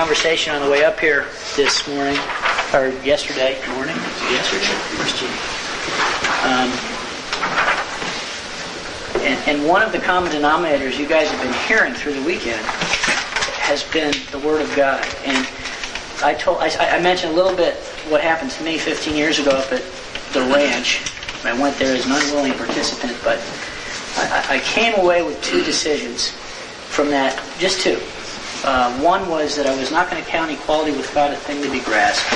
conversation on the way up here this morning, or yesterday morning. Yesterday? Gene? Um, and, and one of the common denominators you guys have been hearing through the weekend has been the Word of God. And I told, I, I mentioned a little bit what happened to me 15 years ago up at the ranch. I went there as an unwilling participant, but I, I came away with two decisions from that, just two. Uh, one was that I was not going to count equality with God a thing to be grasped,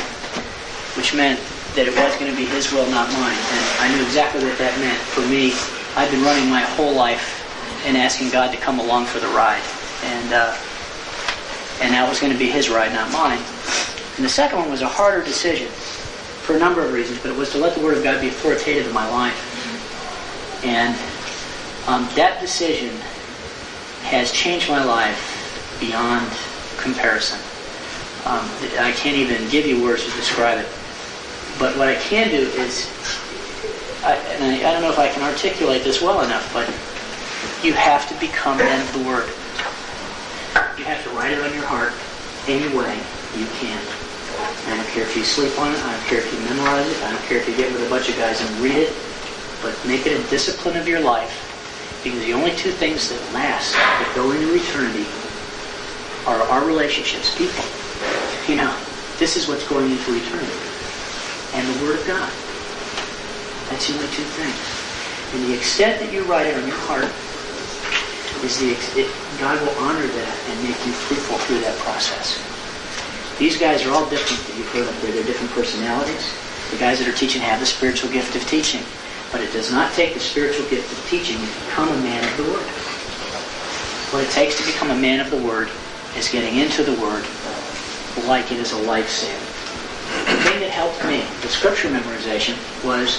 which meant that it was going to be His will, not mine. And I knew exactly what that meant. For me, I've been running my whole life and asking God to come along for the ride. And, uh, and that was going to be His ride, not mine. And the second one was a harder decision for a number of reasons, but it was to let the Word of God be authoritative in my life. And um, that decision has changed my life beyond comparison. Um, I can't even give you words to describe it. But what I can do is, I, and I, I don't know if I can articulate this well enough, but you have to become of the Word. You have to write it on your heart any way you can. I don't care if you sleep on it. I don't care if you memorize it. I don't care if you get with a bunch of guys and read it. But make it a discipline of your life. Because the only two things that last, that go into eternity, are our relationships, people. You know, this is what's going into eternity. And the Word of God. That's the only two things. And the extent that you write it on your heart is the it, God will honor that and make you fruitful through that process. These guys are all different that you've heard up there. They're different personalities. The guys that are teaching have the spiritual gift of teaching. But it does not take the spiritual gift of teaching to become a man of the Word. What it takes to become a man of the Word is getting into the Word like it is a lifesaver. The thing that helped me with scripture memorization was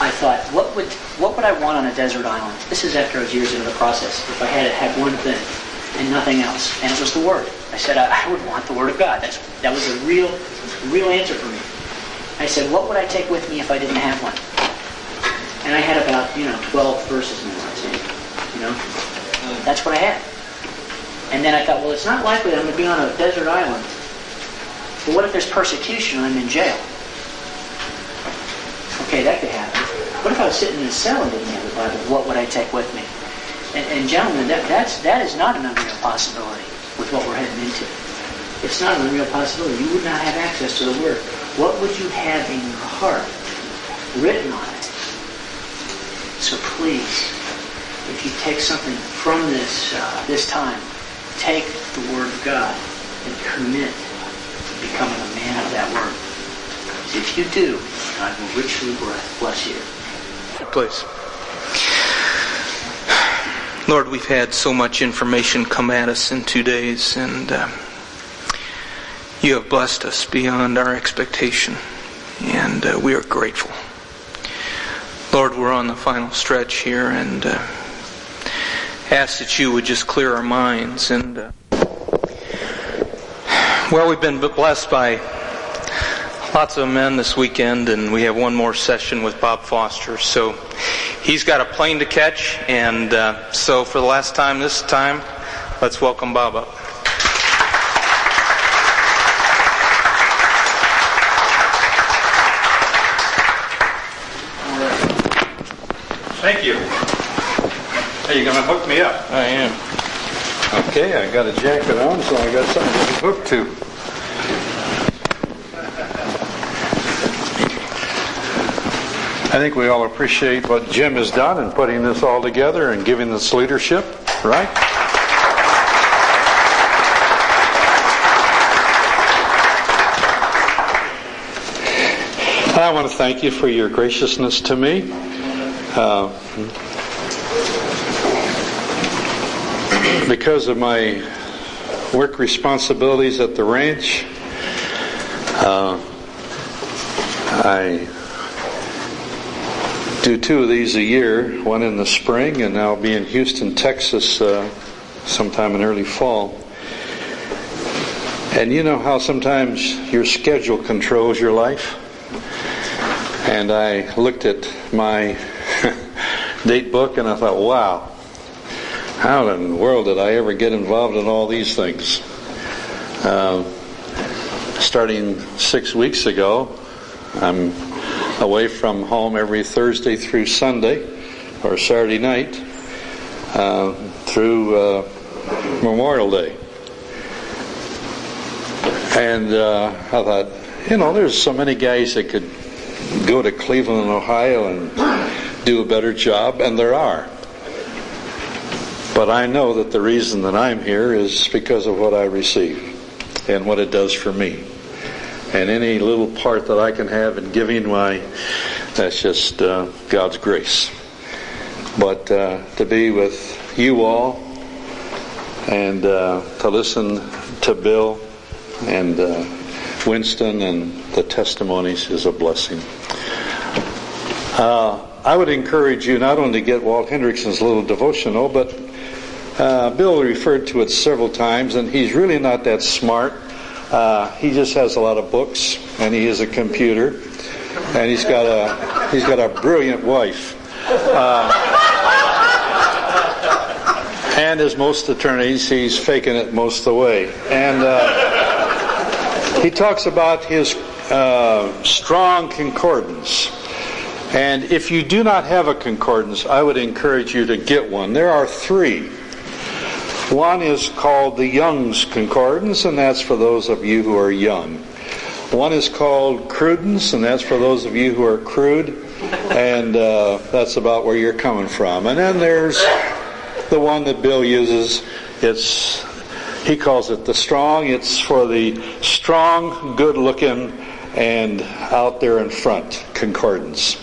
I thought, what would what would I want on a desert island? This is after I was years into the process. If I had have one thing and nothing else, and it was the Word. I said I, I would want the Word of God. That's that was a real, real answer for me. I said, what would I take with me if I didn't have one? And I had about you know 12 verses memorized. You know, that's what I had. And then I thought, well, it's not likely I'm going to be on a desert island. But what if there's persecution and I'm in jail? Okay, that could happen. What if I was sitting in a cell and didn't have the Bible? What would I take with me? And, and gentlemen, that, that's, that is not an unreal possibility with what we're heading into. It's not an unreal possibility. You would not have access to the Word. What would you have in your heart written on it? So please, if you take something from this uh, this time, take the Word of God and commit to becoming a man of that Word. If you do, God will richly bless you. Please. Lord, we've had so much information come at us in two days, and uh, you have blessed us beyond our expectation, and uh, we are grateful. Lord, we're on the final stretch here, and uh, ask that you would just clear our minds. And uh, well, we've been blessed by lots of men this weekend, and we have one more session with Bob Foster. So he's got a plane to catch, and uh, so for the last time this time, let's welcome Bob up. Thank you. Hey, you gonna hook me up? I am. Okay, I got a jacket on, so I got something to hook to. I think we all appreciate what Jim has done in putting this all together and giving this leadership, right? I want to thank you for your graciousness to me. Uh, because of my work responsibilities at the ranch, uh, I do two of these a year, one in the spring, and I'll be in Houston, Texas uh, sometime in early fall. And you know how sometimes your schedule controls your life? And I looked at my date book and I thought, wow, how in the world did I ever get involved in all these things? Uh, starting six weeks ago, I'm away from home every Thursday through Sunday or Saturday night uh, through uh, Memorial Day. And uh, I thought, you know, there's so many guys that could go to Cleveland, Ohio and do a better job, and there are. But I know that the reason that I'm here is because of what I receive and what it does for me. And any little part that I can have in giving my, that's just uh, God's grace. But uh, to be with you all and uh, to listen to Bill and uh, Winston and the testimonies is a blessing. Uh, I would encourage you not only to get Walt Henrichsen's little devotional, but uh, Bill referred to it several times, and he's really not that smart. Uh, he just has a lot of books, and he is a computer, and he's got a he's got a brilliant wife. Uh, and as most attorneys, he's faking it most of the way. And uh, he talks about his uh, strong concordance. And if you do not have a concordance, I would encourage you to get one. There are three. One is called the Young's Concordance, and that's for those of you who are young. One is called Cruden's, and that's for those of you who are crude, and uh, that's about where you're coming from. And then there's the one that Bill uses. It's he calls it the strong. It's for the strong, good-looking, and out there in front concordance.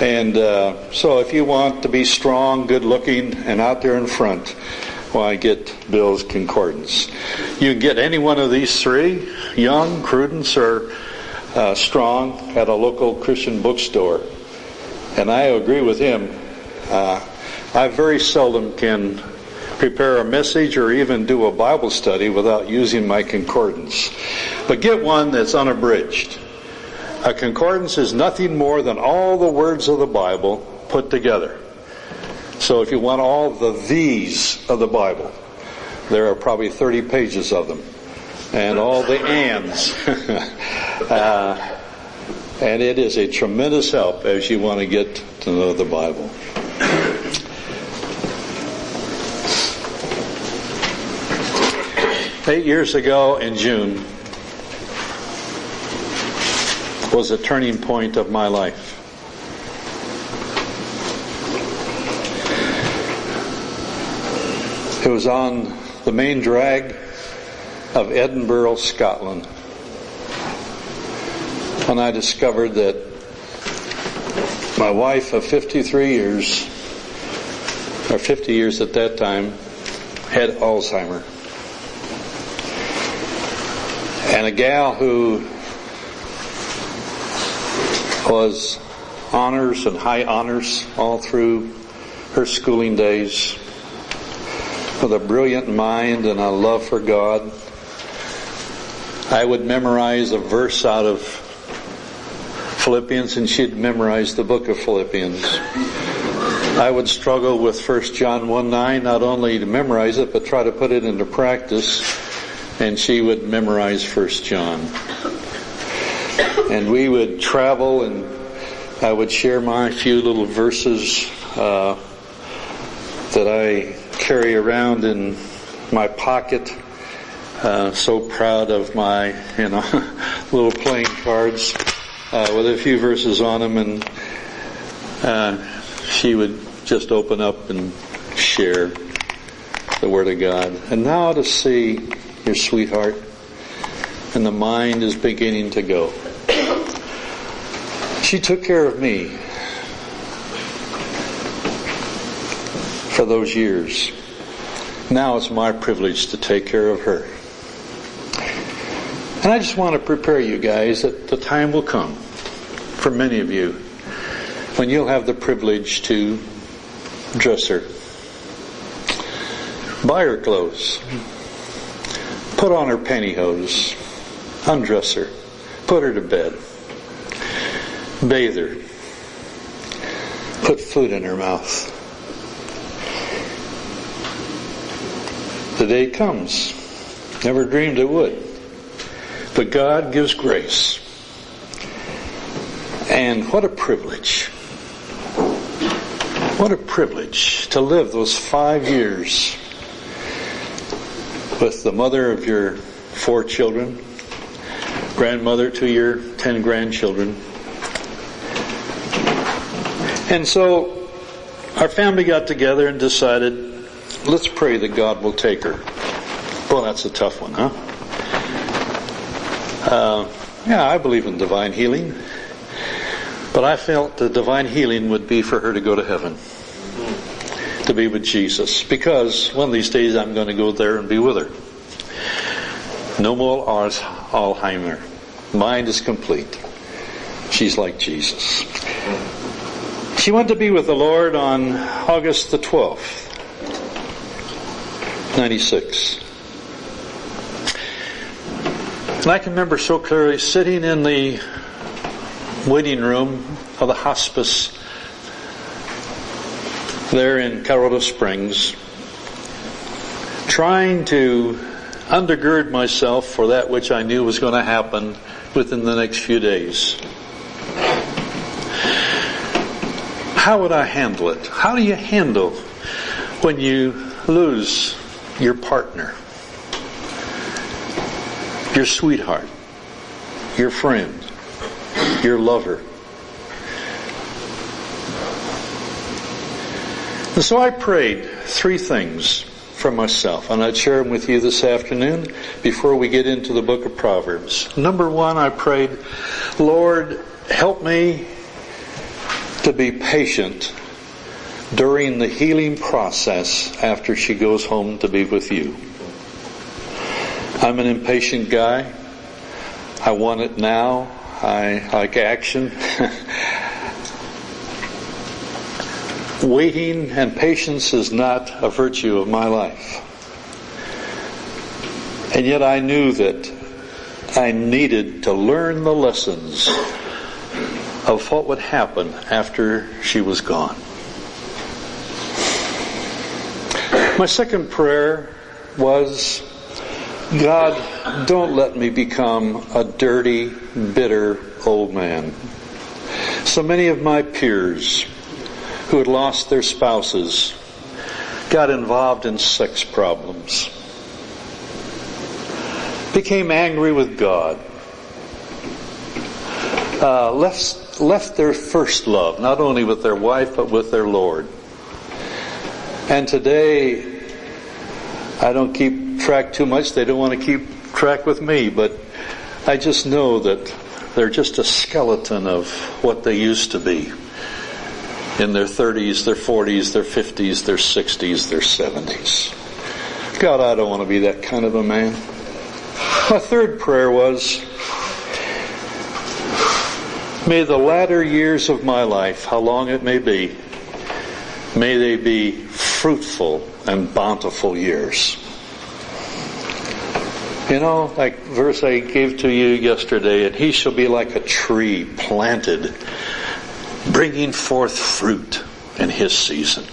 And uh, so, if you want to be strong, good-looking, and out there in front, why get Bill's concordance? You can get any one of these three, Young, Cruden's, or uh, Strong, at a local Christian bookstore. And I agree with him. Uh, I very seldom can prepare a message or even do a Bible study without using my concordance. But get one that's unabridged. A concordance is nothing more than all the words of the Bible put together. So if you want all the these of the Bible, there are probably 30 pages of them. And all the ands. uh, and it is a tremendous help as you want to get to know the Bible. Eight years ago in June was a turning point of my life. Was on the main drag of Edinburgh, Scotland, when I discovered that my wife of 53 years, or 50 years at that time, had Alzheimer. And a gal who was honors and high honors all through her schooling days with a brilliant mind and a love for God. I would memorize a verse out of Philippians and she'd memorize the book of Philippians. I would struggle with 1 John 1 9, not only to memorize it, but try to put it into practice. And she would memorize 1 John. And we would travel and I would share my few little verses uh, that I carry around in my pocket. Uh, so proud of my, you know, little playing cards uh, with a few verses on them, and uh, she would just open up and share the Word of God. And now to see your sweetheart, and the mind is beginning to go. She took care of me for those years. Now it's my privilege to take care of her. And I just want to prepare you guys that the time will come for many of you when you'll have the privilege to dress her, buy her clothes, put on her pantyhose, undress her, put her to bed, bathe her, put food in her mouth. The day comes. Never dreamed it would. But God gives grace. And what a privilege. What a privilege to live those five years with the mother of your four children, grandmother to your ten grandchildren. And so our family got together and decided, let's pray that God will take her. Well, that's a tough one, huh? Uh, yeah, I believe in divine healing. But I felt the divine healing would be for her to go to heaven. To be with Jesus. Because one of these days I'm going to go there and be with her. No more Alzheimer. Mind is complete. She's like Jesus. She went to be with the Lord on August the 12th, 96. And I can remember so clearly sitting in the waiting room of the hospice there in Colorado Springs, trying to undergird myself for that which I knew was going to happen within the next few days. How would I handle it? How do you handle when you lose your partner, your sweetheart, your friend? your lover. And so I prayed three things for myself, and I'd share them with you this afternoon before we get into the book of Proverbs. Number one, I prayed, Lord, help me to be patient during the healing process after she goes home to be with you. I'm an impatient guy. I want it now. I like action. Waiting and patience is not a virtue of my life. And yet I knew that I needed to learn the lessons of what would happen after she was gone. My second prayer was God, don't let me become a dirty, bitter old man. So many of my peers who had lost their spouses got involved in sex problems, became angry with God, uh, left, left their first love, not only with their wife, but with their Lord. And today, I don't keep track too much. They don't want to keep track with me, but I just know that they're just a skeleton of what they used to be in their 30s, their 40s, their 50s, their 60s, their 70s. God, I don't want to be that kind of a man. My third prayer was, may the latter years of my life, how long it may be, may they be fruitful and bountiful years. You know, like verse I gave to you yesterday, and he shall be like a tree planted, bringing forth fruit in his season.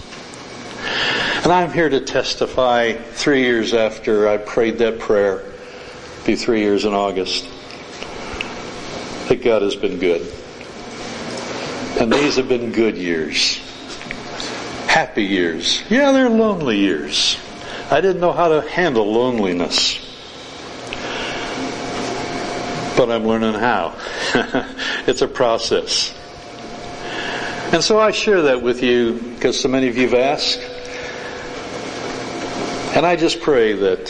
And I'm here to testify three years after I prayed that prayer, be three years in August, that God has been good. And these have been good years. Happy years. Yeah, they're lonely years. I didn't know how to handle loneliness but I'm learning how. it's a process. And so I share that with you because so many of you have asked. And I just pray that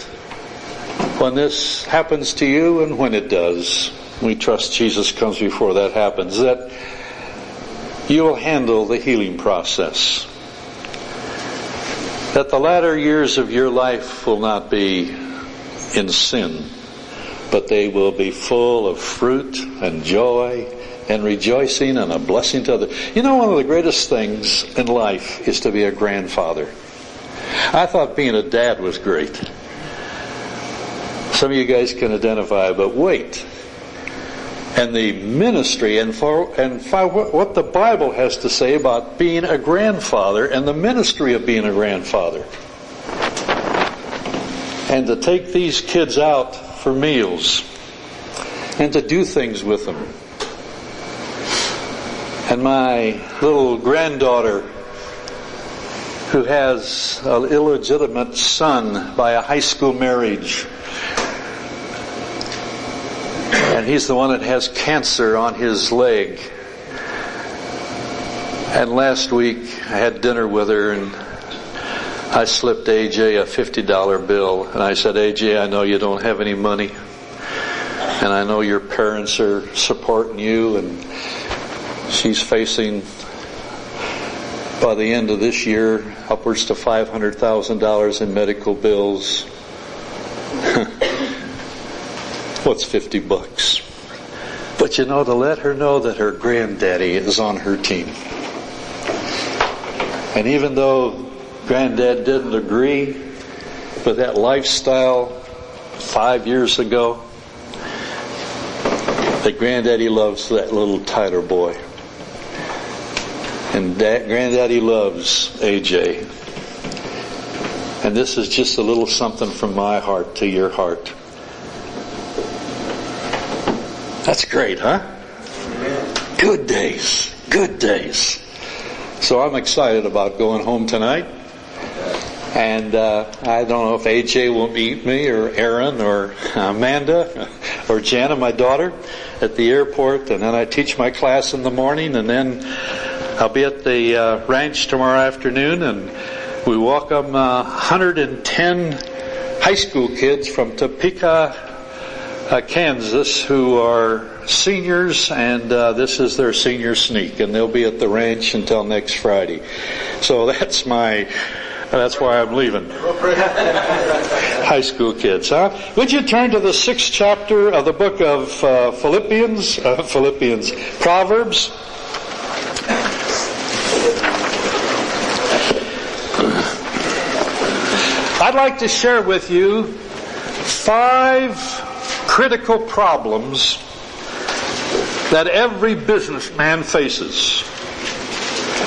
when this happens to you and when it does, we trust Jesus comes before that happens, that you will handle the healing process. That the latter years of your life will not be in sin but they will be full of fruit and joy and rejoicing and a blessing to others. You know, one of the greatest things in life is to be a grandfather. I thought being a dad was great. Some of you guys can identify, but wait. And the ministry and for, and for what the Bible has to say about being a grandfather and the ministry of being a grandfather. And to take these kids out for meals and to do things with them. And my little granddaughter, who has an illegitimate son by a high school marriage, and he's the one that has cancer on his leg. And last week I had dinner with her and I slipped AJ a $50 bill and I said, AJ, I know you don't have any money and I know your parents are supporting you and she's facing by the end of this year upwards to $500,000 in medical bills. What's 50 bucks? But you know, to let her know that her granddaddy is on her team. And even though granddad didn't agree with that lifestyle five years ago, that granddaddy loves that little Tyler boy. And dad, granddaddy loves AJ. And this is just a little something from my heart to your heart. That's great, huh? Good days. Good days. So I'm excited about going home tonight. And uh, I don't know if AJ will meet me or Aaron or Amanda or Jana, my daughter, at the airport. And then I teach my class in the morning. And then I'll be at the uh, ranch tomorrow afternoon. And we welcome uh, 110 high school kids from Topeka, uh, Kansas who are seniors and uh, this is their senior sneak and they'll be at the ranch until next Friday. So that's my that's why I'm leaving. High school kids, huh? Would you turn to the sixth chapter of the book of uh, Philippians, uh, Philippians, Proverbs? I'd like to share with you five critical problems that every businessman faces.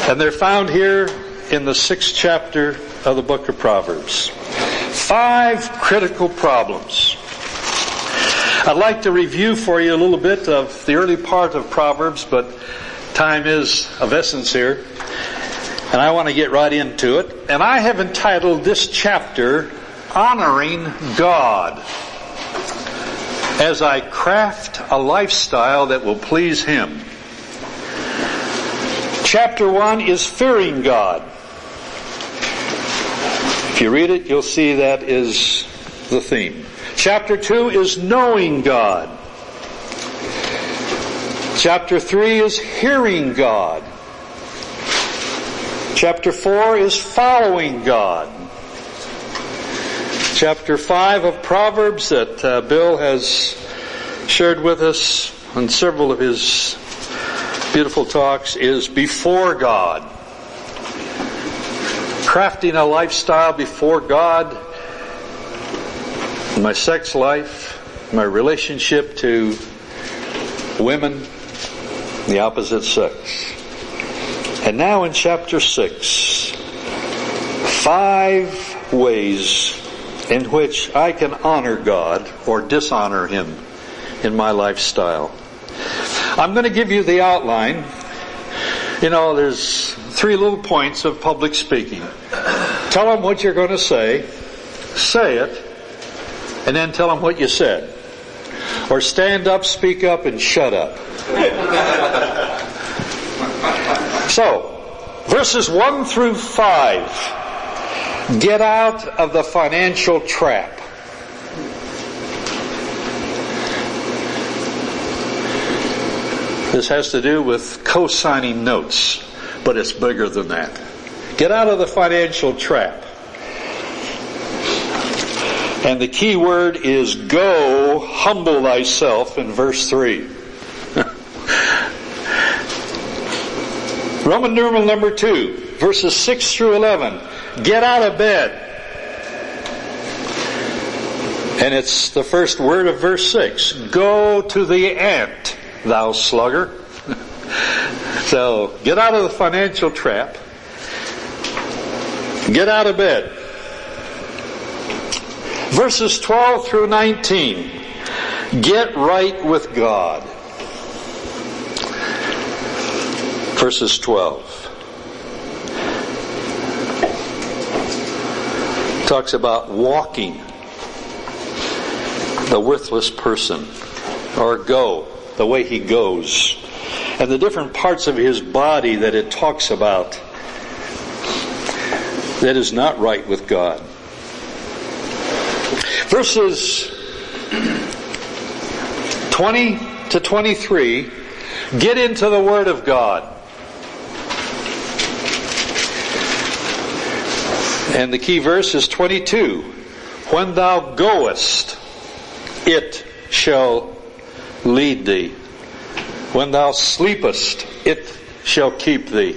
And they're found here in the sixth chapter of the book of Proverbs. Five critical problems. I'd like to review for you a little bit of the early part of Proverbs, but time is of essence here. And I want to get right into it. And I have entitled this chapter, Honoring God as I craft a lifestyle that will please Him. Chapter 1 is fearing God. If you read it, you'll see that is the theme. Chapter 2 is knowing God. Chapter 3 is hearing God. Chapter 4 is following God. Chapter 5 of Proverbs that uh, Bill has shared with us on several of his beautiful talks is before God. Crafting a lifestyle before God, my sex life, my relationship to women, the opposite sex. And now in chapter 6, five ways in which I can honor God or dishonor Him in my lifestyle. I'm going to give you the outline. You know, there's three little points of public speaking. Tell them what you're going to say, say it, and then tell them what you said. Or stand up, speak up, and shut up. so, verses 1 through 5. Get out of the financial trap. This has to do with co-signing notes, but it's bigger than that. Get out of the financial trap. And the key word is go humble thyself in verse 3. Roman numeral number 2, verses 6 through 11. Get out of bed. And it's the first word of verse 6. Go to the ant thou slugger. so get out of the financial trap. Get out of bed. Verses 12 through 19. Get right with God. Verses 12. Talks about walking. The worthless person. Or go. The way he goes. And the different parts of his body that it talks about that is not right with God. Verses 20 to 23 get into the Word of God. And the key verse is 22. When thou goest, it shall lead thee. When thou sleepest, it shall keep thee.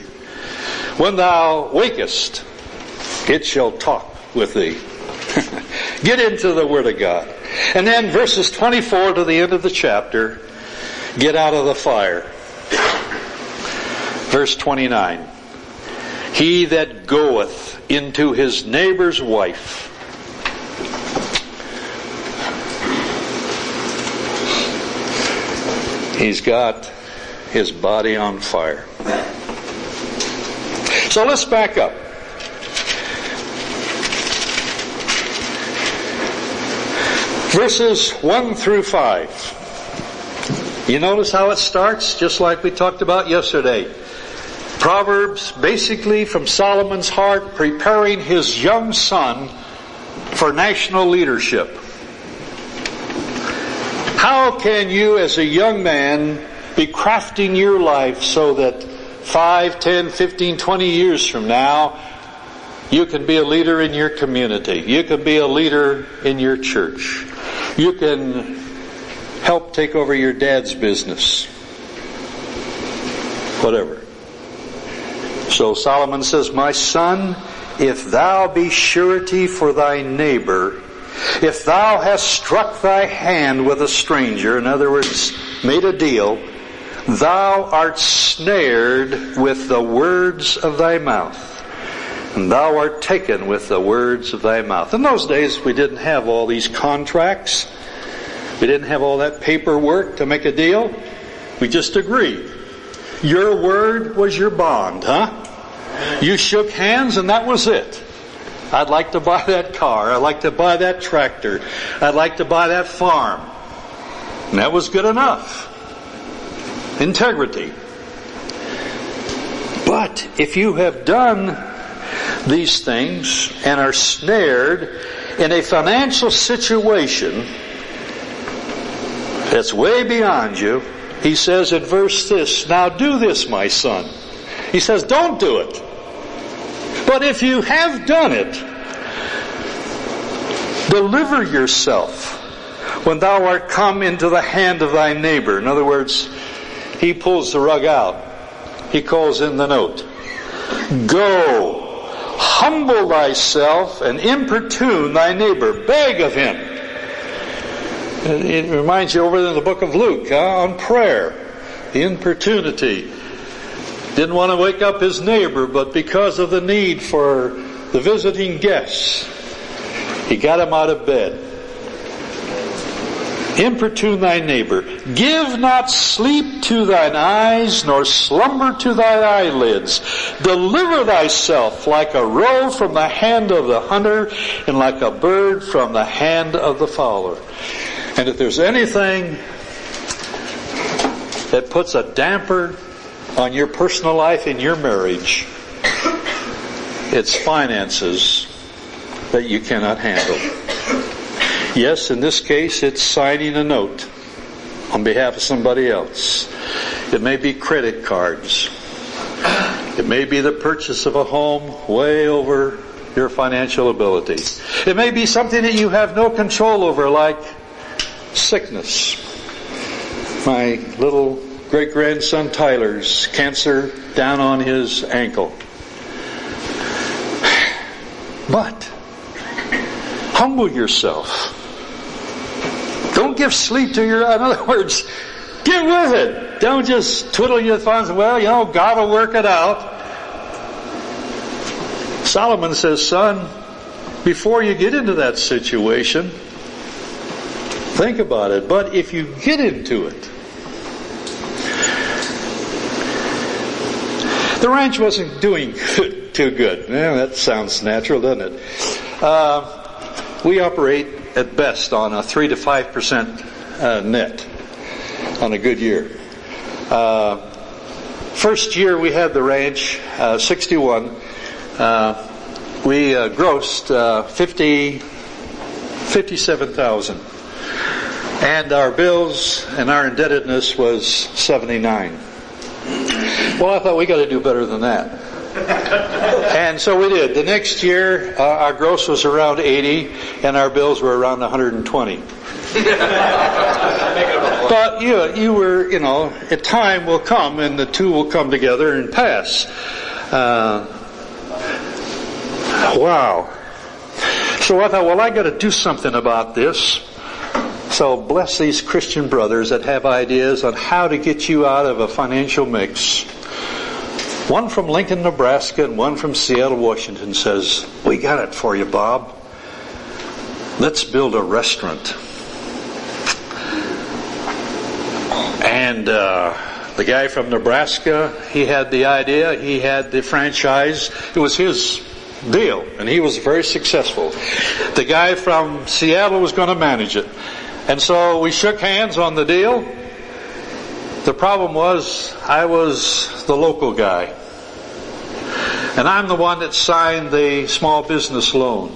When thou wakest, it shall talk with thee. Get into the Word of God. And then verses 24 to the end of the chapter, get out of the fire. Verse 29. He that goeth into his neighbor's wife. He's got his body on fire. So let's back up. Verses 1 through 5. You notice how it starts? Just like we talked about yesterday. Proverbs basically from Solomon's heart preparing his young son for national leadership. How can you as a young man be crafting your life so that 5, 10, 15, 20 years from now, you can be a leader in your community. You can be a leader in your church. You can help take over your dad's business. Whatever. So Solomon says, My son, if thou be surety for thy neighbor, if thou hast struck thy hand with a stranger, in other words, made a deal, thou art snared with the words of thy mouth. And thou art taken with the words of thy mouth. In those days, we didn't have all these contracts. We didn't have all that paperwork to make a deal. We just agreed. Your word was your bond, huh? You shook hands and that was it. I'd like to buy that car. I'd like to buy that tractor. I'd like to buy that farm. And that was good enough. Integrity. But if you have done these things and are snared in a financial situation that's way beyond you, he says in verse this, now do this, my son. He says, don't do it. But if you have done it, deliver yourself when thou art come into the hand of thy neighbor. In other words, he pulls the rug out. He calls in the note. Go humble thyself and importune thy neighbor. Beg of him. It reminds you over in the book of Luke huh, on prayer. The importunity. Didn't want to wake up his neighbor, but because of the need for the visiting guests, he got him out of bed. Importune thy neighbor. Give not sleep to thine eyes, nor slumber to thy eyelids. Deliver thyself like a roe from the hand of the hunter, and like a bird from the hand of the fowler. And if there's anything that puts a damper on your personal life in your marriage, it's finances that you cannot handle. Yes, in this case, it's signing a note on behalf of somebody else. It may be credit cards. It may be the purchase of a home way over your financial ability. It may be something that you have no control over, like sickness. My little great grandson Tyler's cancer down on his ankle. But humble yourself. Don't give sleep to your, in other words, get with it. Don't just twiddle your thumbs, well, you know, God will work it out. Solomon says, son, before you get into that situation, Think about it. But if you get into it, the ranch wasn't doing too good. Yeah, that sounds natural, doesn't it? Uh, we operate at best on a 3 to 5% uh, net on a good year. Uh, first year we had the ranch, uh, 61, uh, we uh, grossed uh, 50, 57,000. And our bills and our indebtedness was 79. Well, I thought we got to do better than that. and so we did. The next year, uh, our gross was around 80, and our bills were around 120. but you, you were, you know, a time will come, and the two will come together and pass. Uh, wow. So I thought, well, I got to do something about this. So bless these Christian brothers that have ideas on how to get you out of a financial mix. One from Lincoln, Nebraska, and one from Seattle, Washington says, We got it for you, Bob. Let's build a restaurant. And uh, the guy from Nebraska, he had the idea, he had the franchise. It was his deal, and he was very successful. The guy from Seattle was going to manage it. And so we shook hands on the deal. The problem was I was the local guy. And I'm the one that signed the small business loan.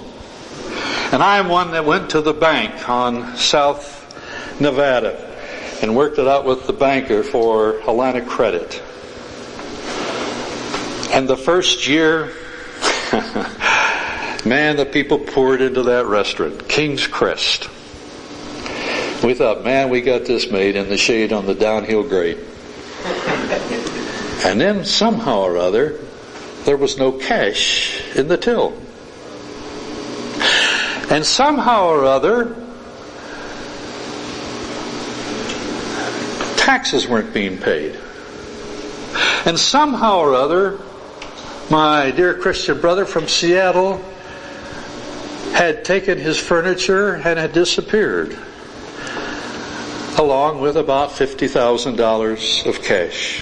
And I'm one that went to the bank on South Nevada and worked it out with the banker for a line of credit. And the first year, man, the people poured into that restaurant, King's Crest. We thought, man, we got this made in the shade on the downhill grade. And then somehow or other, there was no cash in the till. And somehow or other, taxes weren't being paid. And somehow or other, my dear Christian brother from Seattle had taken his furniture and had disappeared, along with about $50,000 of cash.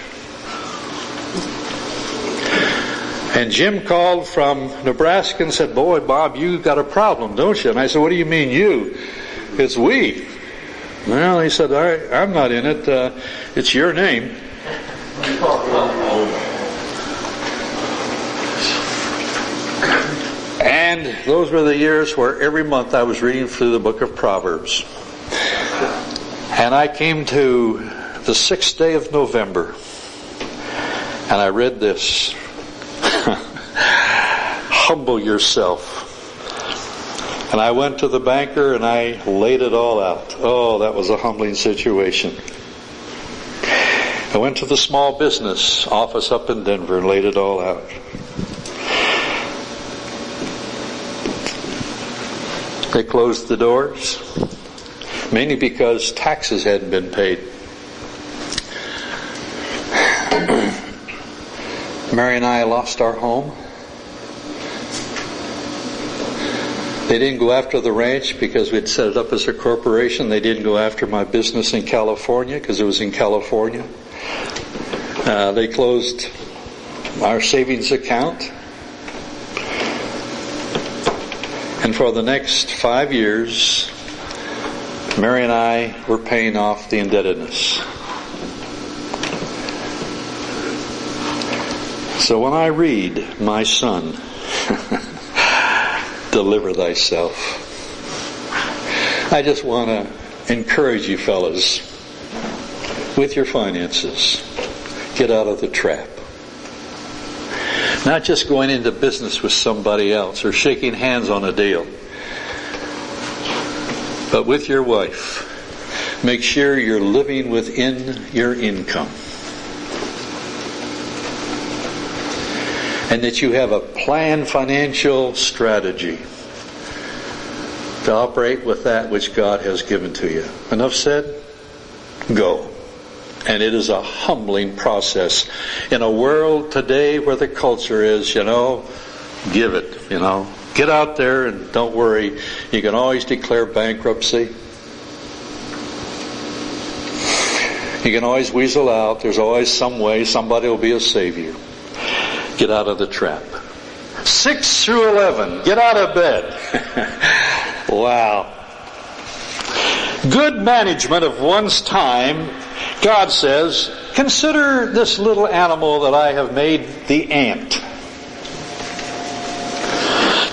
And Jim called from Nebraska and said, Boy, Bob, you've got a problem, don't you? And I said, What do you mean, you? It's we. Well, he said, I, am not in it. Uh, it's your name. And those were the years where every month I was reading through the book of Proverbs. And I came to the sixth day of November, and I read this Humble yourself and I went to the banker and I laid it all out. Oh, that was a humbling situation. I went to the small business office up in Denver and laid it all out. They closed the doors, mainly because taxes hadn't been paid. Mary and I lost our home. They didn't go after the ranch because we'd set it up as a corporation. They didn't go after my business in California because it was in California. Uh, they closed our savings account. And for the next five years, Mary and I were paying off the indebtedness. So when I read, my son, deliver thyself. I just want to encourage you fellas with your finances. Get out of the trap. Not just going into business with somebody else or shaking hands on a deal, but with your wife. Make sure you're living within your income. and that you have a planned financial strategy to operate with that which God has given to you. Enough said? Go. And it is a humbling process in a world today where the culture is, you know, give it, you know. Get out there and don't worry. You can always declare bankruptcy. You can always weasel out. There's always some way. Somebody will be a savior. Get out of the trap. 6 through 11. Get out of bed. wow. Good management of one's time, God says, consider this little animal that I have made, the ant.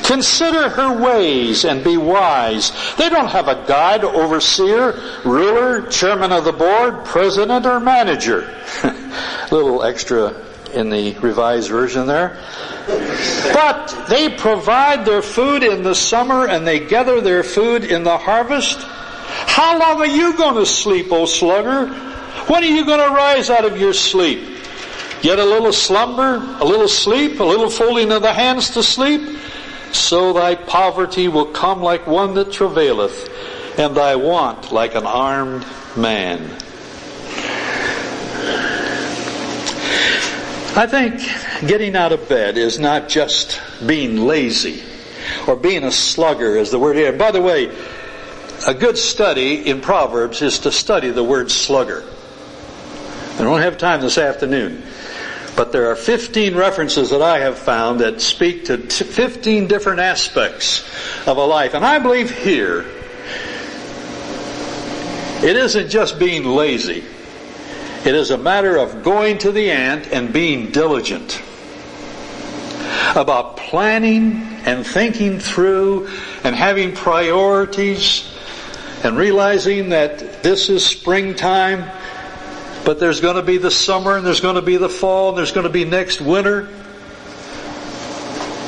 Consider her ways and be wise. They don't have a guide, overseer, ruler, chairman of the board, president, or manager. A little extra in the revised version there. But they provide their food in the summer and they gather their food in the harvest. How long are you going to sleep, O slugger? When are you going to rise out of your sleep? Yet a little slumber, a little sleep, a little folding of the hands to sleep? So thy poverty will come like one that travaileth, and thy want like an armed man. I think getting out of bed is not just being lazy or being a slugger, as the word here. By the way, a good study in Proverbs is to study the word slugger. I don't have time this afternoon. But there are 15 references that I have found that speak to 15 different aspects of a life. And I believe here, it isn't just being lazy. It is a matter of going to the ant and being diligent about planning and thinking through and having priorities and realizing that this is springtime but there's going to be the summer and there's going to be the fall and there's going to be next winter.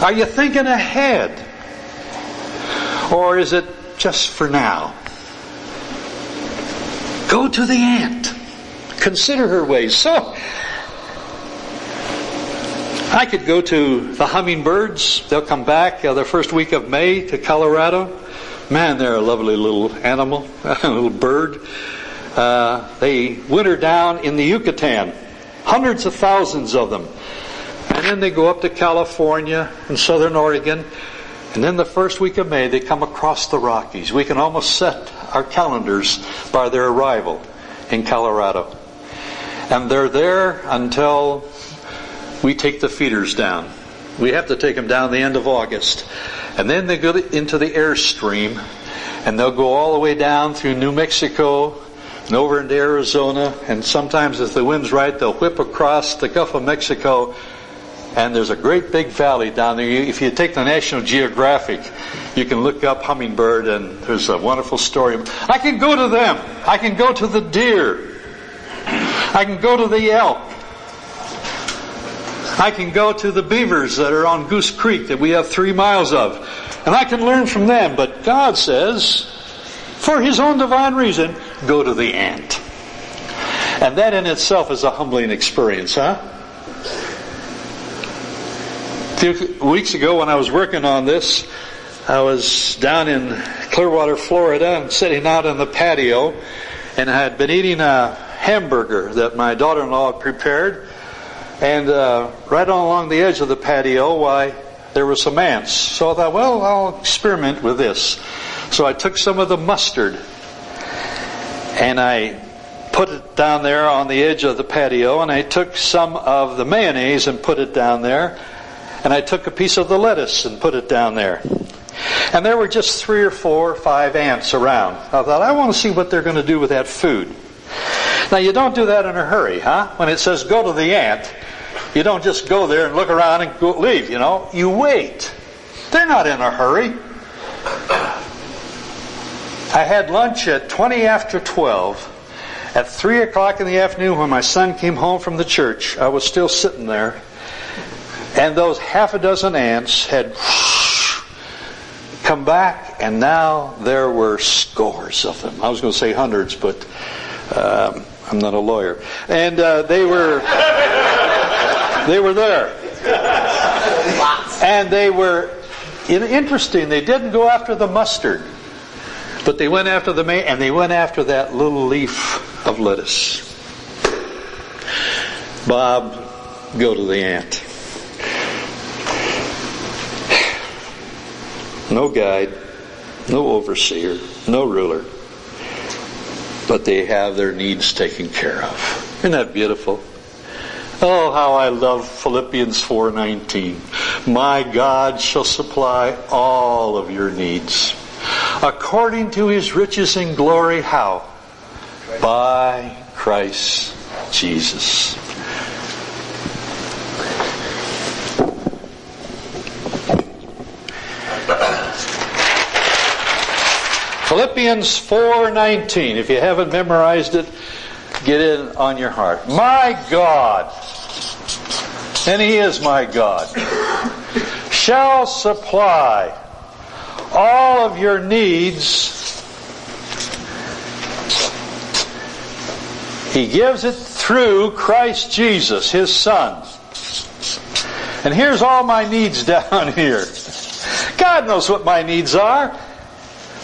Are you thinking ahead? Or is it just for now? Go to the ant. Consider her ways. So, I could go to the hummingbirds. They'll come back uh, the first week of May to Colorado. Man, they're a lovely little animal, a little bird. Uh, they winter down in the Yucatan, hundreds of thousands of them. And then they go up to California and southern Oregon. And then the first week of May, they come across the Rockies. We can almost set our calendars by their arrival in Colorado. And they're there until we take the feeders down. We have to take them down the end of August. And then they go into the airstream and they'll go all the way down through New Mexico and over into Arizona, and sometimes if the wind's right, they'll whip across the Gulf of Mexico, and there's a great big valley down there. If you take the National Geographic, you can look up hummingbird, and there's a wonderful story. I can go to them. I can go to the deer. I can go to the elk. I can go to the beavers that are on Goose Creek that we have three miles of. And I can learn from them. But God says, for his own divine reason, go to the ant. And that in itself is a humbling experience, huh? A few weeks ago when I was working on this, I was down in Clearwater, Florida, and sitting out on the patio, and I had been eating a hamburger that my daughter-in-law had prepared, and uh, right along the edge of the patio, why there were some ants. So I thought, well, I'll experiment with this. So I took some of the mustard and I put it down there on the edge of the patio, and I took some of the mayonnaise and put it down there, and I took a piece of the lettuce and put it down there. And there were just three or four or five ants around. I thought, I want to see what they're going to do with that food. Now, you don't do that in a hurry, huh? When it says go to the ant, you don't just go there and look around and go, leave, you know. You wait. They're not in a hurry. I had lunch at 20 after 12. At 3 o'clock in the afternoon, when my son came home from the church, I was still sitting there. And those half a dozen ants had come back, and now there were scores of them. I was going to say hundreds, but um, I'm not a lawyer. And uh, they were they were there, and they were interesting. They didn't go after the mustard. But they went after the and they went after that little leaf of lettuce. Bob, go to the ant. No guide, no overseer, no ruler. but they have their needs taken care of. Isn't that beautiful? Oh, how I love Philippians 4:19. My God shall supply all of your needs according to his riches in glory how? By Christ Jesus. Philippians 4:19. If you haven't memorized it, get it on your heart. My God, and he is my God, shall supply all of your needs. He gives it through Christ Jesus, his son. And here's all my needs down here. God knows what my needs are.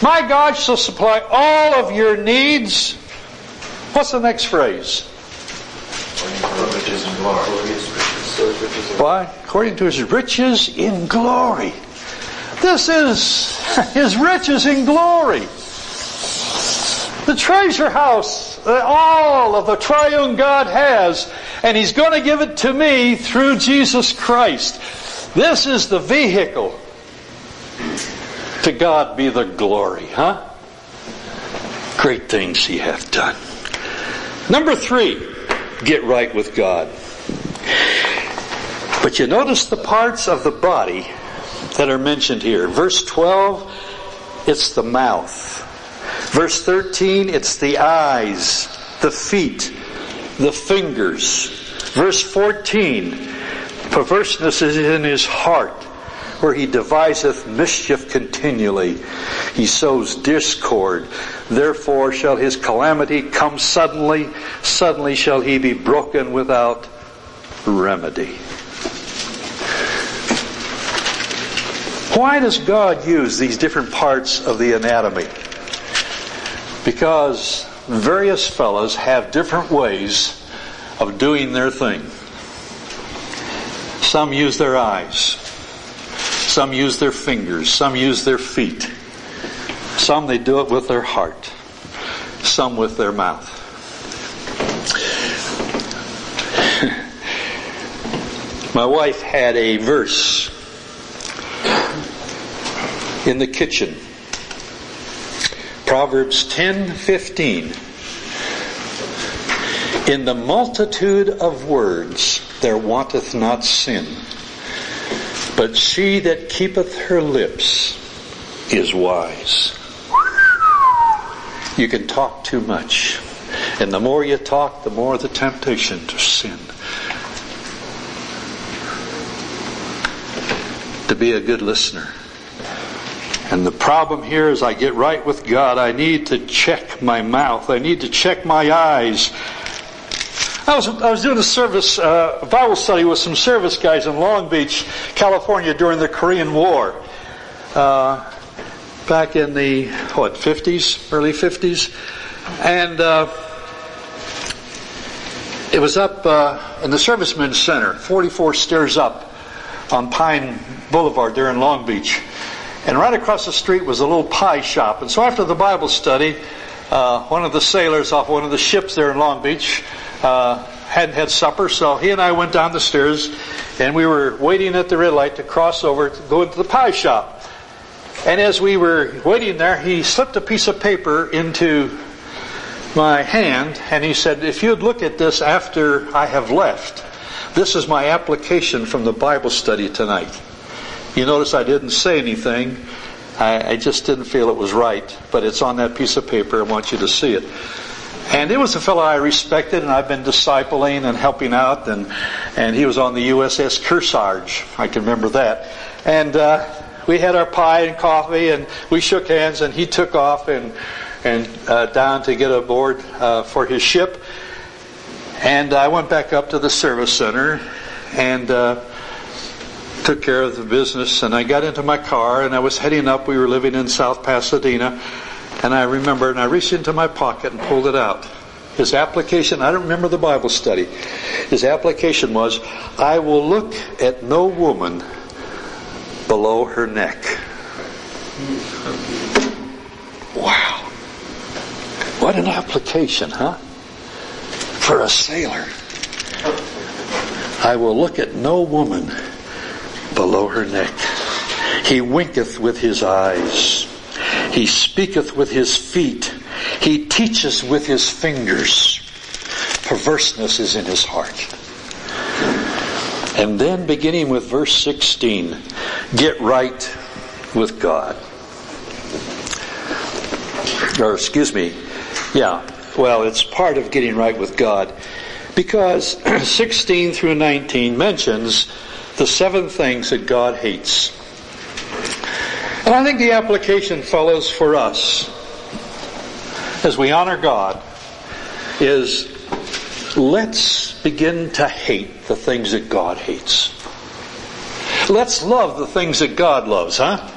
My God shall supply all of your needs. What's the next phrase? Why? According to his riches in glory. This is his riches in glory. The treasure house that all of the triune God has, and he's going to give it to me through Jesus Christ. This is the vehicle to God be the glory, huh? Great things he hath done. Number three, get right with God. But you notice the parts of the body that are mentioned here. Verse 12, it's the mouth. Verse 13, it's the eyes, the feet, the fingers. Verse 14, perverseness is in his heart where he deviseth mischief continually. He sows discord. Therefore shall his calamity come suddenly. Suddenly shall he be broken without remedy. Why does God use these different parts of the anatomy? Because various fellows have different ways of doing their thing. Some use their eyes. Some use their fingers. Some use their feet. Some they do it with their heart. Some with their mouth. My wife had a verse in the kitchen. Proverbs 10:15 In the multitude of words there wanteth not sin but she that keepeth her lips is wise. You can talk too much. And the more you talk, the more the temptation to sin. To be a good listener. And the problem here is I get right with God. I need to check my mouth. I need to check my eyes. I was, I was doing a service, uh, Bible study with some service guys in Long Beach, California during the Korean War. Uh, back in the, what, 50s, early 50s. And, uh, it was up, uh, in the Servicemen's Center, 44 stairs up on Pine Boulevard there in Long Beach. And right across the street was a little pie shop. And so after the Bible study, uh, one of the sailors off one of the ships there in Long Beach uh, hadn't had supper, so he and I went down the stairs, and we were waiting at the red light to cross over to go into the pie shop. And as we were waiting there, he slipped a piece of paper into my hand, and he said, "If you'd look at this after I have left, this is my application from the Bible study tonight." You notice I didn't say anything. I, I just didn't feel it was right, but it's on that piece of paper. I want you to see it. And it was a fellow I respected, and I've been discipling and helping out, and and he was on the USS Kearsarge. I can remember that. And uh, we had our pie and coffee, and we shook hands, and he took off and and uh, down to get aboard uh, for his ship. And I went back up to the service center, and uh, took care of the business. And I got into my car, and I was heading up. We were living in South Pasadena and I remember, and I reached into my pocket and pulled it out. His application, I don't remember the Bible study. His application was, I will look at no woman below her neck. Wow. What an application, huh? For a sailor. I will look at no woman below her neck. He winketh with his eyes. He speaketh with his feet. He teaches with his fingers. Perverseness is in his heart. And then beginning with verse 16, get right with God. Or excuse me, yeah, well, it's part of getting right with God because 16 through 19 mentions the seven things that God hates. And I think the application, follows for us as we honor God is let's begin to hate the things that God hates. Let's love the things that God loves, huh?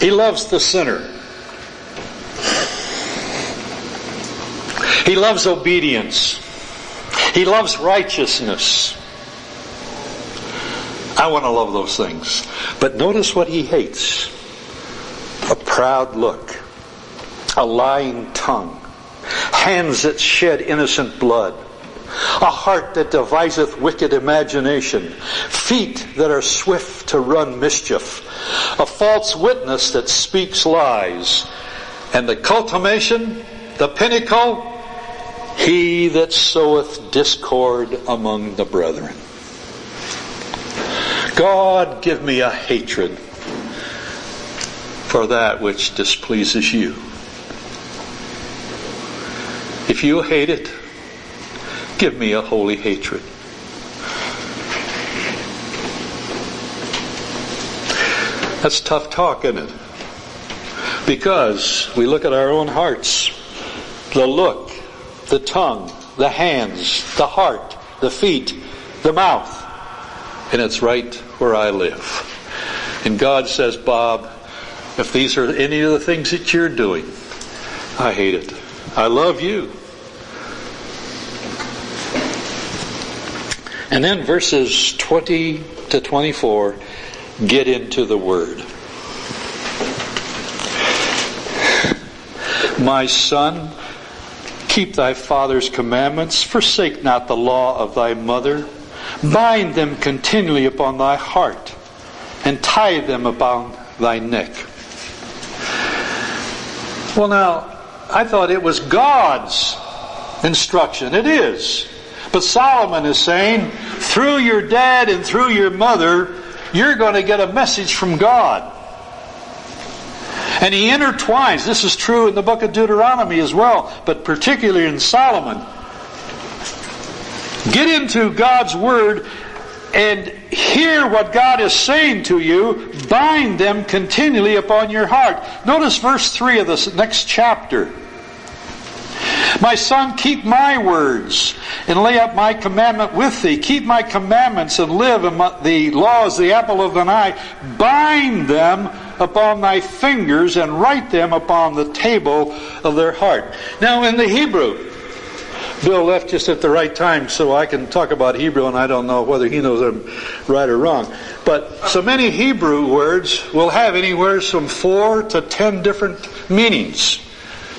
He loves the sinner. He loves obedience. He loves righteousness. I want to love those things. But notice what he hates. A proud look. A lying tongue. Hands that shed innocent blood. A heart that deviseth wicked imagination. Feet that are swift to run mischief. A false witness that speaks lies. And the culmination, the pinnacle, he that soweth discord among the brethren. God, give me a hatred for that which displeases you. If you hate it, give me a holy hatred. That's tough talk, isn't it? Because we look at our own hearts, the look, the tongue, the hands, the heart, the feet, the mouth, and it's right where I live. And God says, Bob, if these are any of the things that you're doing, I hate it. I love you. And then verses 20 to 24 get into the Word. My son, keep thy father's commandments, forsake not the law of thy mother. Bind them continually upon thy heart, and tie them upon thy neck. Well, now, I thought it was God's instruction. It is. But Solomon is saying, through your dad and through your mother, you're going to get a message from God. And he intertwines, this is true in the book of Deuteronomy as well, but particularly in Solomon. Get into God's Word and hear what God is saying to you. Bind them continually upon your heart. Notice verse 3 of this next chapter. My son, keep my words and lay up my commandment with thee. Keep my commandments and live in the laws, the apple of thine eye. Bind them upon thy fingers and write them upon the table of their heart. Now, in the Hebrew, Bill left just at the right time, so I can talk about Hebrew, and I don't know whether he knows I'm right or wrong. But so many Hebrew words will have anywhere from four to ten different meanings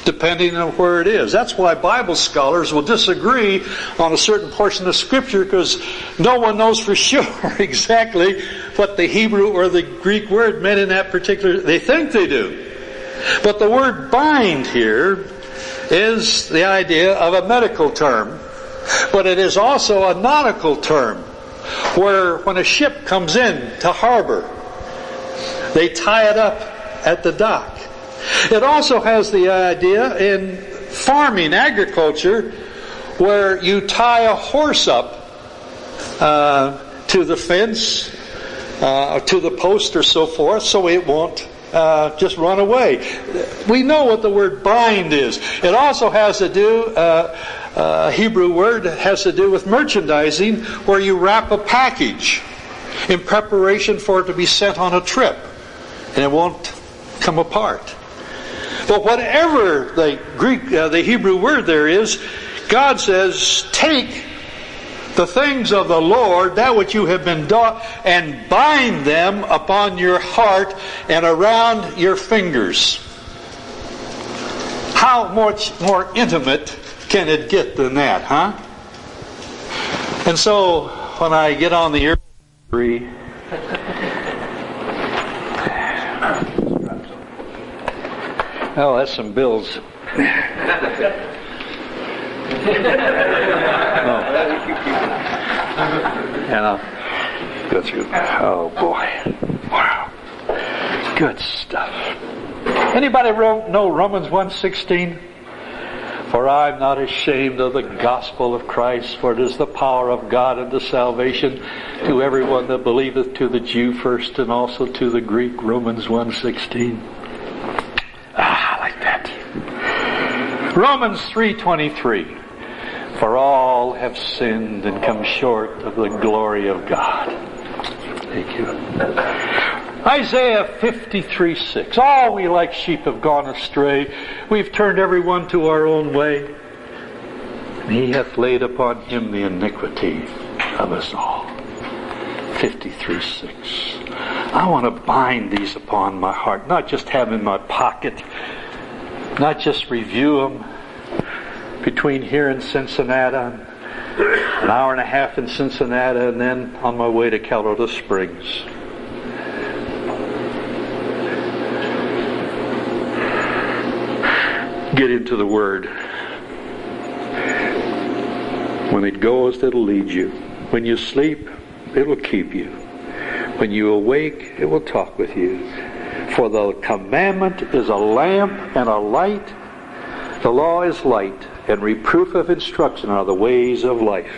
depending on where it is. That's why Bible scholars will disagree on a certain portion of Scripture because no one knows for sure exactly what the Hebrew or the Greek word meant in that particular, they think they do. But the word bind here is the idea of a medical term, but it is also a nautical term where when a ship comes in to harbor, they tie it up at the dock. It also has the idea in farming, agriculture, where you tie a horse up uh, to the fence, uh, to the post or so forth, so it won't uh, just run away. We know what the word bind is. It also has to do, uh, uh, Hebrew word has to do with merchandising, where you wrap a package in preparation for it to be sent on a trip, and it won't come apart. But whatever the Greek, uh, the Hebrew word there is, God says, take the things of the Lord, that which you have been taught, and bind them upon your heart and around your fingers. How much more intimate can it get than that, huh? And so when I get on the air three. Oh, that's some bills. oh. And I'll go through. Oh boy. Wow. Good stuff. Anybody know Romans 116? For I am not ashamed of the gospel of Christ, for it is the power of God unto salvation to everyone that believeth, to the Jew first and also to the Greek. Romans 1.16. Ah, I like that. Romans 3.23. For all have sinned and come short of the glory of God. Thank you. Isaiah 53 6. All we like sheep have gone astray. We've turned everyone to our own way. And he hath laid upon him the iniquity of us all. 53 6. I want to bind these upon my heart, not just have in my pocket, not just review them between here and Cincinnati, an hour and a half in Cincinnati, and then on my way to Colorado Springs. get into the Word. When it goes, it'll lead you. When you sleep, it'll keep you. When you awake, it will talk with you. For the commandment is a lamp and a light. The law is light, and reproof of instruction are the ways of life.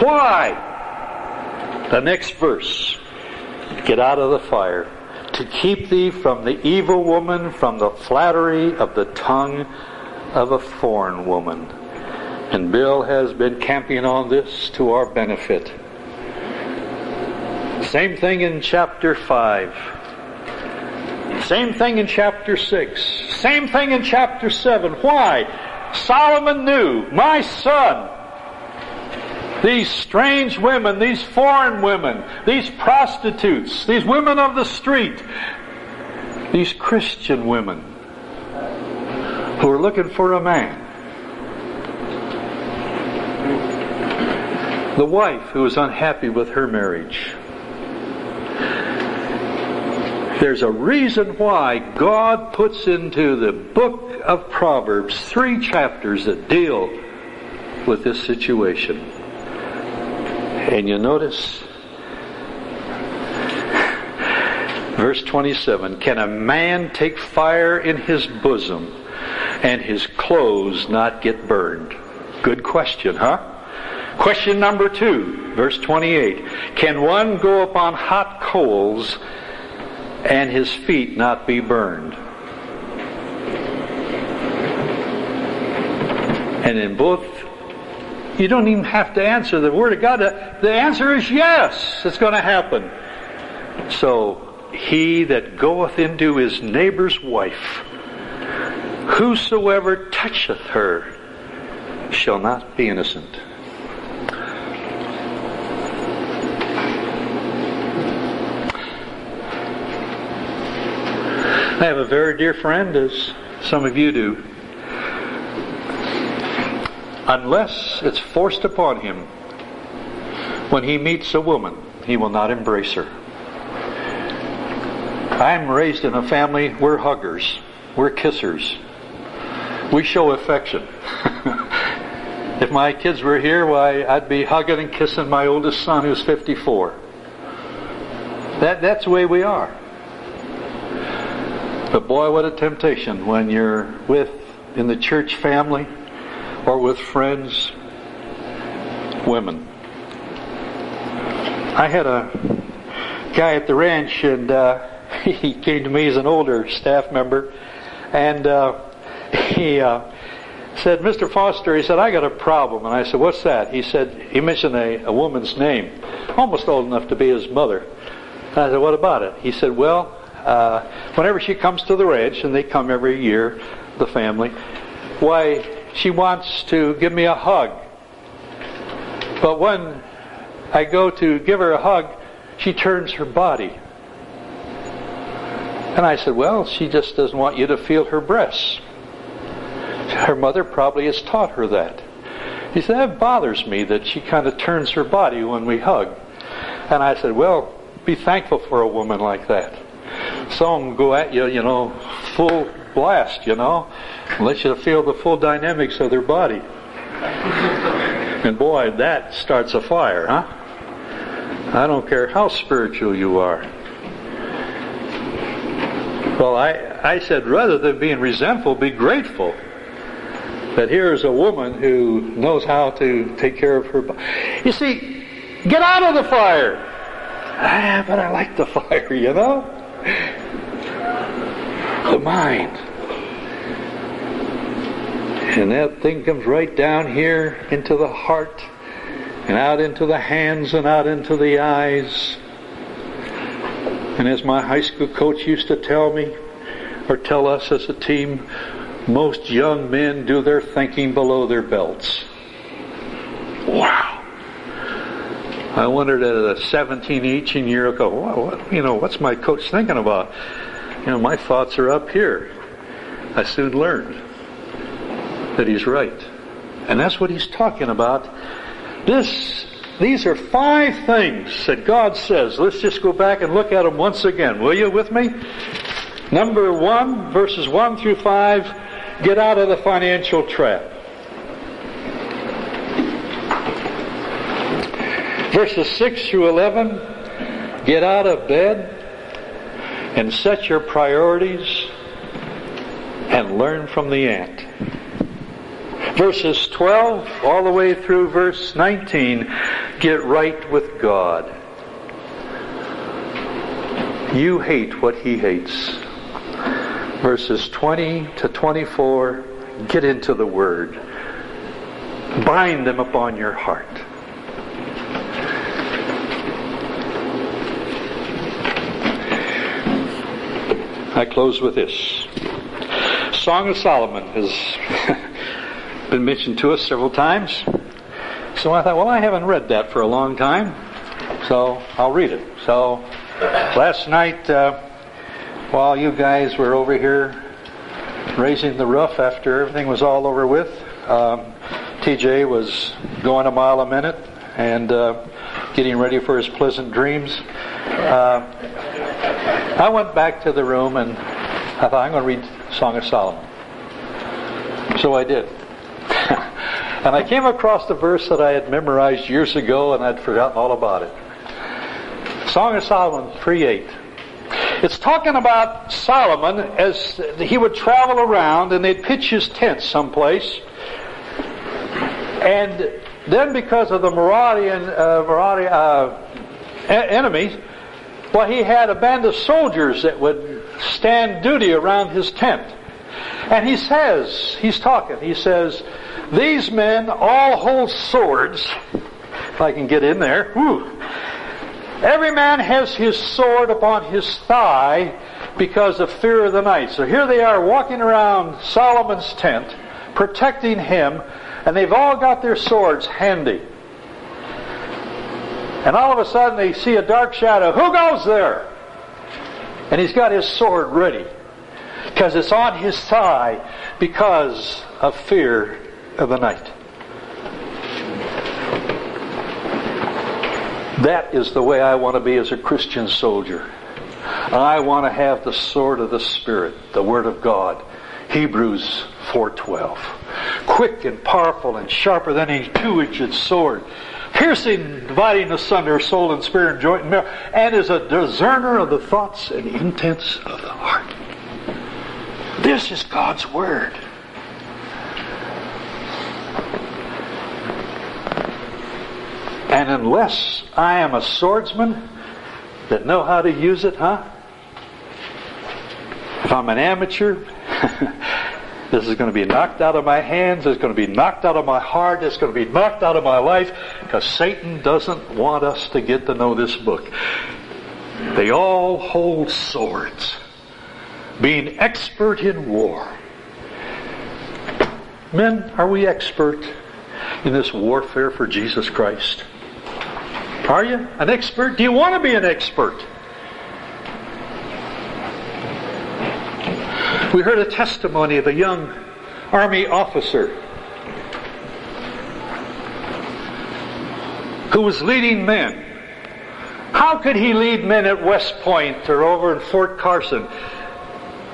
Why? The next verse. Get out of the fire to keep thee from the evil woman, from the flattery of the tongue of a foreign woman. And Bill has been camping on this to our benefit. Same thing in chapter 5. Same thing in chapter 6. Same thing in chapter 7. Why? Solomon knew, my son, these strange women, these foreign women, these prostitutes, these women of the street, these Christian women who are looking for a man. The wife who is unhappy with her marriage. There's a reason why God puts into the book of Proverbs three chapters that deal with this situation. And you notice verse 27 Can a man take fire in his bosom and his clothes not get burned? Good question, huh? Question number two, verse 28. Can one go upon hot coals and his feet not be burned? And in both you don't even have to answer the Word of God. The answer is yes, it's going to happen. So, he that goeth into his neighbor's wife, whosoever toucheth her, shall not be innocent. I have a very dear friend, as some of you do, unless it's forced upon him. When he meets a woman, he will not embrace her. I'm raised in a family, we're huggers, we're kissers. We show affection. if my kids were here, why, I'd be hugging and kissing my oldest son who's 54. That, that's the way we are. But boy, what a temptation when you're with, in the church family, or with friends, women. I had a guy at the ranch, and uh, he came to me as an older staff member, and uh, he uh, said, "Mr. Foster," he said, "I got a problem." And I said, "What's that?" He said, he mentioned a, a woman's name, almost old enough to be his mother. And I said, "What about it?" He said, "Well." Uh, whenever she comes to the ranch, and they come every year, the family, why, she wants to give me a hug. But when I go to give her a hug, she turns her body. And I said, Well, she just doesn't want you to feel her breasts. Her mother probably has taught her that. He said, that bothers me that she kind of turns her body when we hug. And I said, well, be thankful for a woman like that. Some go at you, you know, full blast, you know, let you feel the full dynamics of their body. And boy, that starts a fire, huh? I don't care how spiritual you are. Well, I, I said, rather than being resentful, be grateful that here is a woman who knows how to take care of her body. You see, get out of the fire. Ah, but I like the fire, you know? The mind. And that thing comes right down here into the heart and out into the hands and out into the eyes. And as my high school coach used to tell me, or tell us as a team, most young men do their thinking below their belts. Wow. I wondered at a 17, 18 year ago, what, you know, what's my coach thinking about? You know, my thoughts are up here. I soon learned that he's right. And that's what he's talking about. This, these are five things that God says. Let's just go back and look at them once again. Will you with me? Number one, verses one through five, get out of the financial trap. Verses 6 through 11, get out of bed and set your priorities and learn from the ant verses 12 all the way through verse 19, get right with God. You hate what he hates. Verses 20 to 24, get into the Word. Bind them upon your heart. I close with this. Song of Solomon has been mentioned to us several times. So I thought, well, I haven't read that for a long time, so I'll read it. So last night, uh, while you guys were over here raising the roof after everything was all over with, um, TJ was going a mile a minute and uh, getting ready for his pleasant dreams. Uh, I went back to the room and I thought, I'm going to read Song of Solomon. So I did. and I came across the verse that I had memorized years ago and I'd forgotten all about it. Song of Solomon 3.8. It's talking about Solomon as he would travel around and they'd pitch his tent someplace. And then because of the Maradian, uh, uh, enemies, well, he had a band of soldiers that would stand duty around his tent. And he says, he's talking, he says, these men all hold swords. If I can get in there. Whew. Every man has his sword upon his thigh because of fear of the night. So here they are walking around Solomon's tent, protecting him, and they've all got their swords handy. And all of a sudden they see a dark shadow. Who goes there? And he's got his sword ready. Because it's on his thigh because of fear of the night. That is the way I want to be as a Christian soldier. I want to have the sword of the Spirit, the Word of God. Hebrews 4.12. Quick and powerful and sharper than any two-edged sword, piercing, dividing asunder soul and spirit and joint and marrow, and is a discerner of the thoughts and intents of the heart. This is God's Word. And unless I am a swordsman that know how to use it, huh? If I'm an amateur, this is going to be knocked out of my hands, it's going to be knocked out of my heart, it's going to be knocked out of my life, because Satan doesn't want us to get to know this book. They all hold swords, being expert in war. Men, are we expert in this warfare for Jesus Christ? Are you an expert? Do you want to be an expert? We heard a testimony of a young Army officer who was leading men. How could he lead men at West Point or over in Fort Carson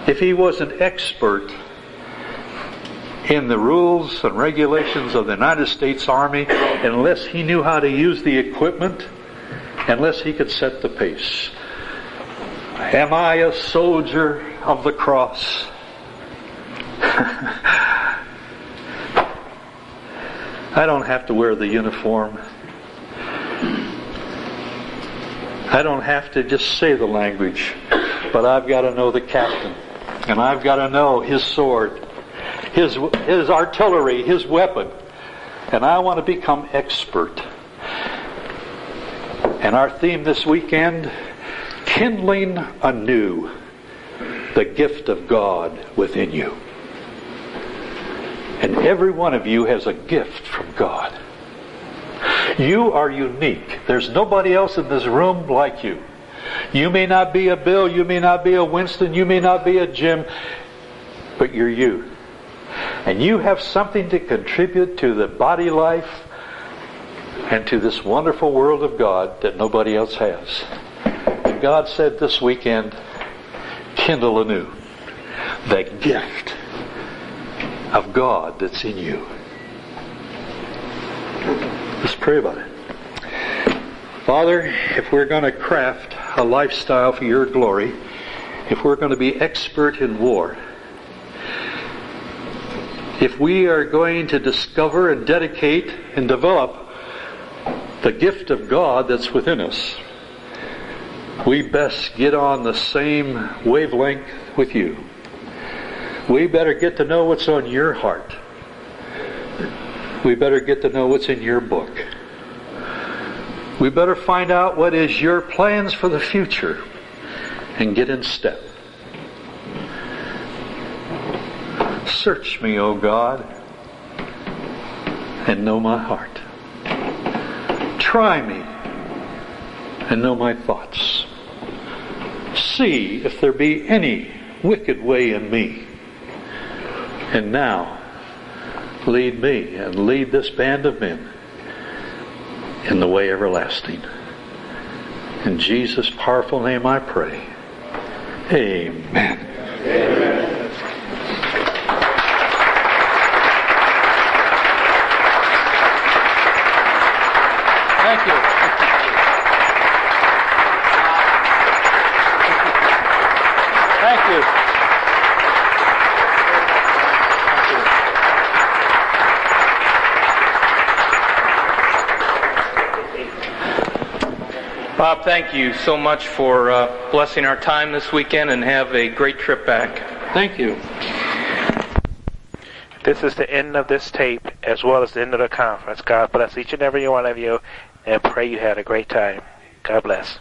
if he was an expert in the rules and regulations of the United States Army unless he knew how to use the equipment, unless he could set the pace? Am I a soldier of the cross? I don't have to wear the uniform. I don't have to just say the language, but I've got to know the captain. And I've got to know his sword, his, his artillery, his weapon. And I want to become expert. And our theme this weekend, kindling anew the gift of God within you. And every one of you has a gift from God. You are unique. There's nobody else in this room like you. You may not be a Bill, you may not be a Winston, you may not be a Jim, but you're you. And you have something to contribute to the body life and to this wonderful world of God that nobody else has. And God said this weekend, kindle anew the gift of God that's in you. Let's pray about it. Father, if we're going to craft a lifestyle for your glory, if we're going to be expert in war, if we are going to discover and dedicate and develop the gift of God that's within us, we best get on the same wavelength with you. We better get to know what's on your heart. We better get to know what's in your book. We better find out what is your plans for the future and get in step. Search me, O God, and know my heart. Try me and know my thoughts. See if there be any wicked way in me. And now, lead me and lead this band of men in the way everlasting. In Jesus' powerful name I pray. Amen. Amen. Thank you. Thank you. Bob, thank you so much for uh, blessing our time this weekend and have a great trip back. Thank you. This is the end of this tape as well as the end of the conference. God bless each and every one of you and pray you had a great time. God bless.